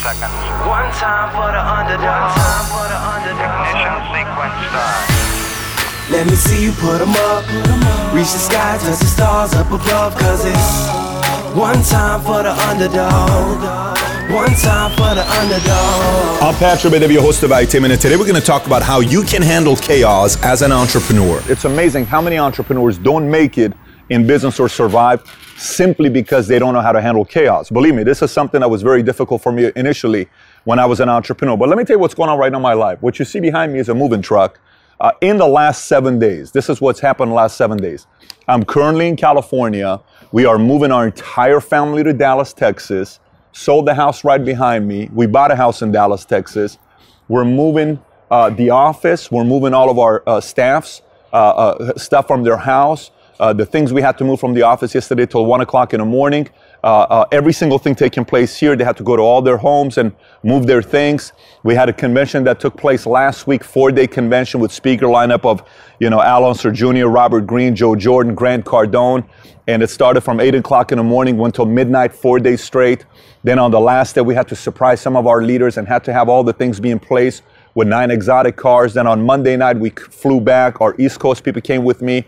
seconds. One time for the underdog. One time for the underdog. Ignition sequence start. Let me see you put 'em up. Reach the sky, touch the stars up above. Cause it's one time for the underdog. One time for the underdog. I'm Patrick Bet-David, your host of ITM, and today we're going to talk about how you can handle chaos as an entrepreneur. It's amazing how many entrepreneurs don't make it in business or survive simply because they don't know how to handle chaos. Believe me, this is something that was very difficult for me initially when I was an entrepreneur. But let me tell you what's going on right now in my life. What you see behind me is a moving truck. Uh, in the last seven days, this is what's happened in the last seven days. I'm currently in California. We are moving our entire family to Dallas, Texas. Sold the house right behind me. We bought a house in Dallas, Texas. We're moving uh, the office. We're moving all of our uh, staffs, uh, uh, stuff from their house. Uh, the things we had to move from the office yesterday till one o'clock in the morning. Uh, uh, every single thing taking place here. They had to go to all their homes and move their things. We had a convention that took place last week, four-day convention with speaker lineup of, you know, Al Unser Jr., Robert Greene, Joe Jordan, Grant Cardone, and it started from eight o'clock in the morning, went till midnight, four days straight. Then on the last day, we had to surprise some of our leaders and had to have all the things be in place with nine exotic cars. Then on Monday night, we flew back. Our East Coast people came with me.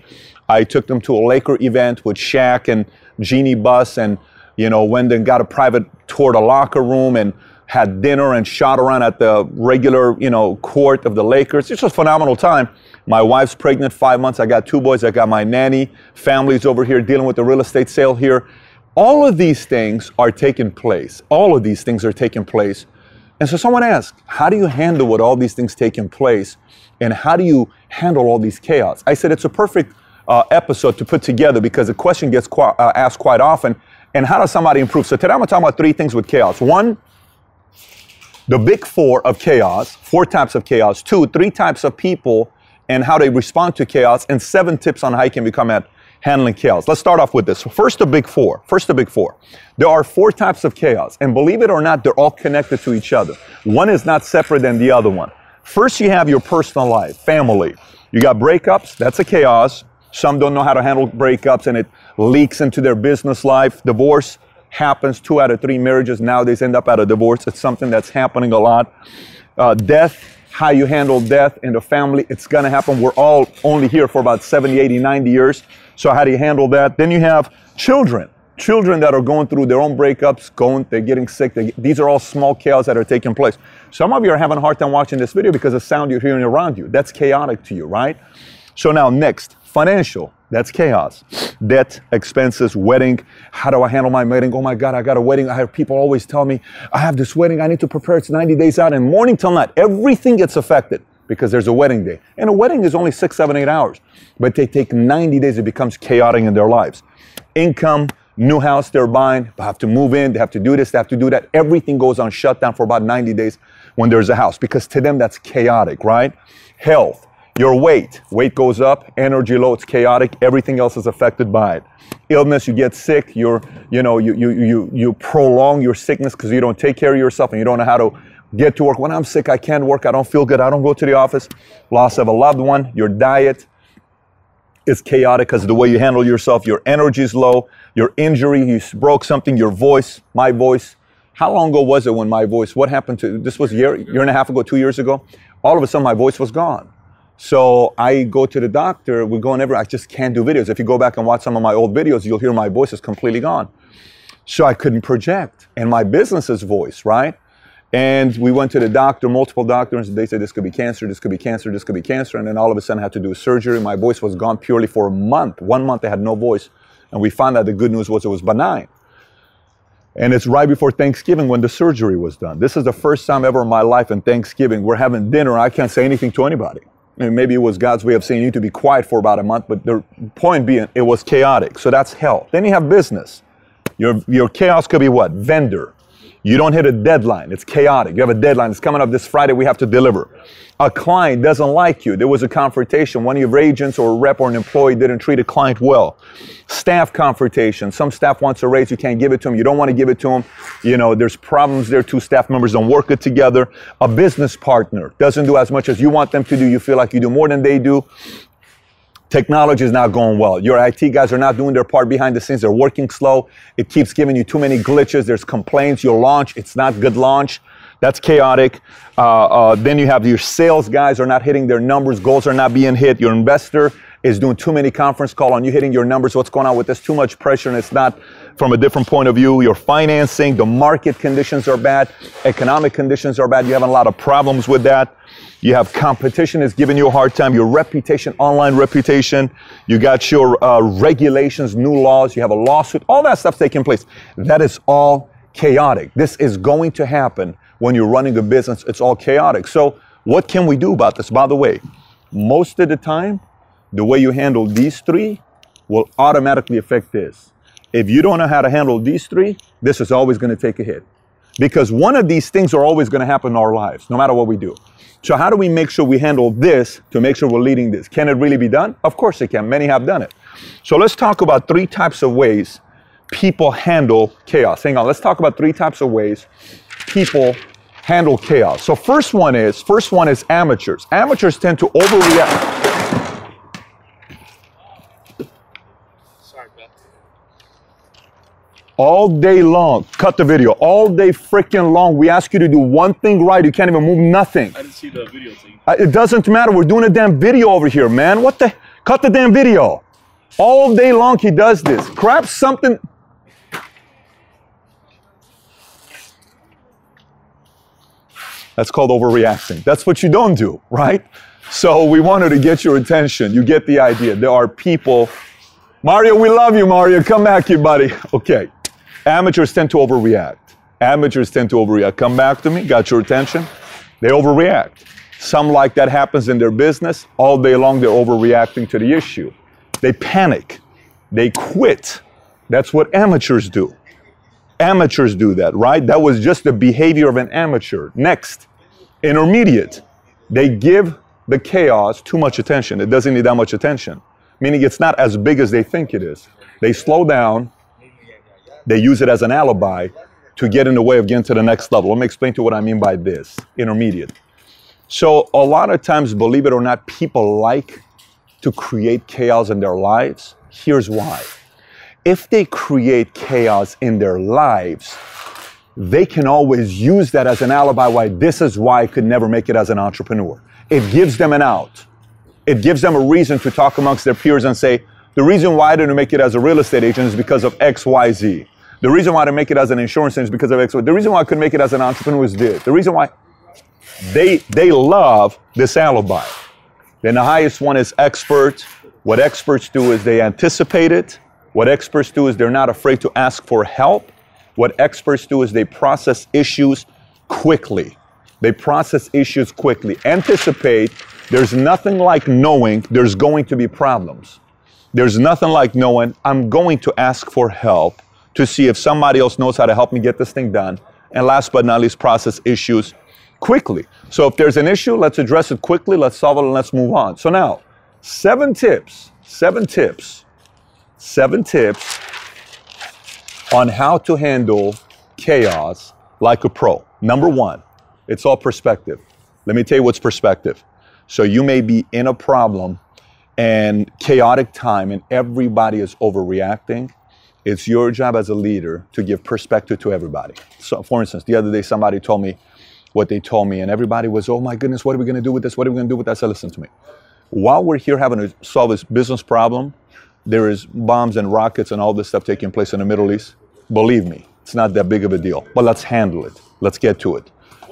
I took them to a Laker event with Shaq and Jeanie Buss and you know, went and got a private tour to locker room and had dinner and shot around at the regular, you know, court of the Lakers. It's just a phenomenal time. My wife's pregnant, five months. I got two boys. I got my nanny. Family's over here dealing with the real estate sale here. All of these things are taking place. All of these things are taking place. And so someone asked, how do you handle with all these things taking place? And how do you handle all these chaos? I said, it's a perfect uh, episode to put together because the question gets uh, asked quite often and how does somebody improve? So today I'm going to talk about three things with chaos. One, the big four of chaos, four types of chaos. Two, three types of people and how they respond to chaos. And seven tips on how you can become at handling chaos. Let's start off with this. First, the big four. First, the big four. There are four types of chaos. And believe it or not, they're all connected to each other. One is not separate than the other one. First, you have your personal life, family. You got breakups, that's a chaos. Some don't know how to handle breakups and it leaks into their business life. Divorce happens. Two out of three marriages nowadays end up at a divorce. It's something that's happening a lot. Uh, death, how you handle death in the family, it's going to happen. We're all only here for about 70, 80, 90 years. So how do you handle that? Then you have children. Children that are going through their own breakups, going, they're getting sick. They, these are all small chaos that are taking place. Some of you are having a hard time watching this video because the sound you're hearing around you. That's chaotic to you, right? So now next, financial. That's chaos. Debt, expenses, wedding. How do I handle my wedding? Oh my God, I got a wedding. I have people always tell me, I have this wedding. I need to prepare. It's 90 days out and morning till night. Everything gets affected because there's a wedding day. And a wedding is only six, seven, eight hours. But they take 90 days. It becomes chaotic in their lives. Income, new house they're buying. They have to move in. They have to do this. They have to do that. Everything goes on shutdown for about 90 days when there's a house because to them that's chaotic, right? Health your weight, weight goes up, energy low, it's chaotic, everything else is affected by it. Illness, you get sick, you're, you know, you, you, you, you prolong your sickness because you don't take care of yourself and you don't know how to get to work. When I'm sick, I can't work, I don't feel good, I don't go to the office. Loss of a loved one, your diet is chaotic because of the way you handle yourself, your energy is low, your injury, you broke something, your voice, my voice. How long ago was it when my voice, what happened to, this was a year, year and a half ago, two years ago? All of a sudden my voice was gone. So I go to the doctor, we go and every, I just can't do videos. If you go back and watch some of my old videos, you'll hear my voice is completely gone. So I couldn't project. And my business's voice, right? And we went to the doctor, multiple doctors, they said this could be cancer, this could be cancer, this could be cancer. And then all of a sudden I had to do surgery. My voice was gone purely for a month. One month I had no voice. And we found out the good news was it was benign. And it's right before Thanksgiving when the surgery was done. This is the first time ever in my life in Thanksgiving. We're having dinner. I can't say anything to anybody maybe it was God's way of saying you need to be quiet for about a month, but the point being, it was chaotic. So that's hell. Then you have business. Your, your chaos could be what? Vendor. You don't hit a deadline. It's chaotic. You have a deadline. It's coming up this Friday. We have to deliver. A client doesn't like you. There was a confrontation. One of your agents or a rep or an employee didn't treat a client well. Staff confrontation. Some staff wants a raise. You can't give it to them. You don't want to give it to them. You know, there's problems there. Two staff members don't work it together. A business partner doesn't do as much as you want them to do. You feel like you do more than they do Technology is not going well. Your IT guys are not doing their part behind the scenes. They're working slow. It keeps giving you too many glitches. There's complaints. Your launch, it's not good launch. That's chaotic. Uh, uh, then you have your sales guys are not hitting their numbers. Goals are not being hit. Your investor is doing too many conference call on you hitting your numbers. What's going on with this? Too much pressure and it's not from a different point of view. Your financing, the market conditions are bad. Economic conditions are bad. You're having a lot of problems with that. You have competition is giving you a hard time. Your reputation, online reputation. You got your uh, regulations, new laws. You have a lawsuit. All that stuff taking place. That is all chaotic. This is going to happen when you're running a business. It's all chaotic. So what can we do about this? By the way, most of the time, the way you handle these three will automatically affect this. If you don't know how to handle these three, this is always going to take a hit. Because one of these things are always going to happen in our lives, no matter what we do. So, how do we make sure we handle this to make sure we're leading this? Can it really be done? Of course it can. Many have done it. So, let's talk about three types of ways people handle chaos. Hang on, let's talk about three types of ways people handle chaos. So, first one is first one is amateurs. Amateurs tend to overreact. All day long. Cut the video. All day freaking long. We ask you to do one thing right. You can't even move nothing. I didn't see the video thing. Uh, It doesn't matter. We're doing a damn video over here, man. What the? Cut the damn video. All day long he does this. Crap something. That's called overreacting. That's what you don't do, right? So we wanted to get your attention. You get the idea. There are people. Mario, we love you, Mario. Come back here, buddy. Okay. Amateurs tend to overreact. Amateurs tend to overreact. Come back to me. Got your attention? They overreact. Some like that happens in their business. All day long, they're overreacting to the issue. They panic. They quit. That's what amateurs do. Amateurs do that, right? That was just the behavior of an amateur. Next, intermediate. They give the chaos too much attention. It doesn't need that much attention, meaning it's not as big as they think it is. They slow down. They use it as an alibi to get in the way of getting to the next level. Let me explain to you what I mean by this intermediate. So, a lot of times, believe it or not, people like to create chaos in their lives. Here's why. If they create chaos in their lives, they can always use that as an alibi why this is why I could never make it as an entrepreneur. It gives them an out. It gives them a reason to talk amongst their peers and say, the reason why I didn't make it as a real estate agent is because of X, Y, Z. The reason why I make it as an insurance is because of X. The reason why I couldn't make it as an entrepreneur is this. The reason why they they love this alibi. Then the highest one is expert. What experts do is they anticipate it. What experts do is they're not afraid to ask for help. What experts do is they process issues quickly. They process issues quickly. Anticipate. There's nothing like knowing there's going to be problems. There's nothing like knowing I'm going to ask for help to see if somebody else knows how to help me get this thing done. And last but not least, process issues quickly. So if there's an issue, let's address it quickly, let's solve it, and let's move on. So now, seven tips, seven tips, seven tips on how to handle chaos like a pro. Number one, it's all perspective. Let me tell you what's perspective. So you may be in a problem and chaotic time and everybody is overreacting. It's your job as a leader to give perspective to everybody. So for instance, the other day somebody told me what they told me and everybody was, oh my goodness, what are we gonna do with this? What are we gonna do with that? I said, listen to me. While we're here having to solve this business problem, there is bombs and rockets and all this stuff taking place in the Middle East. Believe me, it's not that big of a deal. But let's handle it. Let's get to it.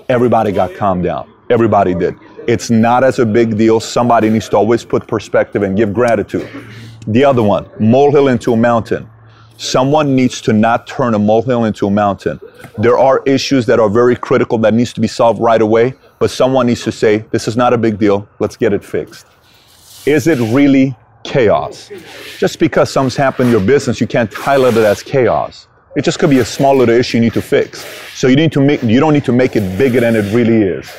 Everybody got calmed down. Everybody did. It's not as a big deal. Somebody needs to always put perspective and give gratitude. The other one, molehill into a mountain. Someone needs to not turn a molehill into a mountain. There are issues that are very critical that needs to be solved right away, but someone needs to say, this is not a big deal. Let's get it fixed. Is it really chaos? Just because something's happened in your business, you can't highlight it as chaos. It just could be a small little issue you need to fix. So you need to make you don't need to make it bigger than it really is.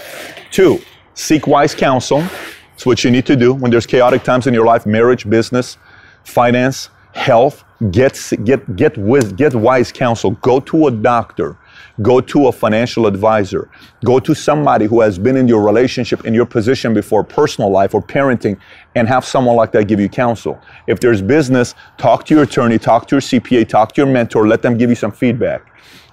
Two, seek wise counsel. It's what you need to do when there's chaotic times in your life, marriage, business, finance, health. Get get get with get wise counsel. Go to a doctor. go to a financial advisor. Go to somebody who has been in your relationship, in your position before, personal life or parenting, and have someone like that give you counsel. If there's business, talk to your attorney, talk to your CPA, talk to your mentor, let them give you some feedback.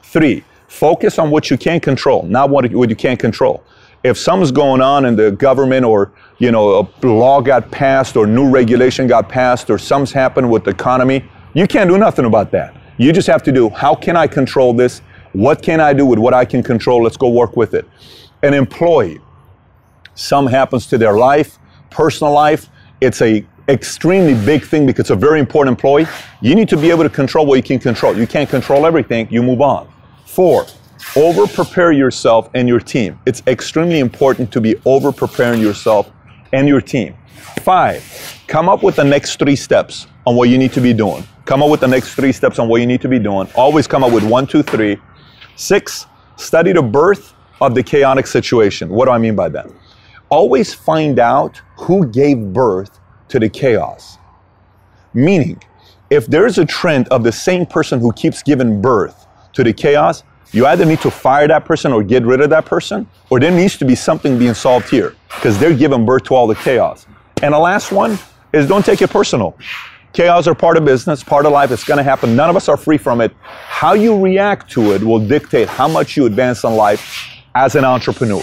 Three, focus on what you can control, not what, what you can't control. If something's going on in the government or you know a law got passed or new regulation got passed or something's happened with the economy, you can't do nothing about that. You just have to do how can I control this? What can I do with what I can control? Let's go work with it. An employee, some happens to their life, personal life. It's a extremely big thing because it's a very important employee. You need to be able to control what you can control. You can't control everything, you move on. Four, over prepare yourself and your team. It's extremely important to be over preparing yourself and your team. Five, come up with the next three steps on what you need to be doing. Come up with the next three steps on what you need to be doing. Always come up with one, two, three. Six, study the birth of the chaotic situation. What do I mean by that? Always find out who gave birth to the chaos. Meaning, if there's a trend of the same person who keeps giving birth to the chaos, you either need to fire that person or get rid of that person, or there needs to be something being solved here because they're giving birth to all the chaos. And the last one is don't take it personal. Chaos are part of business, part of life. It's going to happen. None of us are free from it. How you react to it will dictate how much you advance in life as an entrepreneur.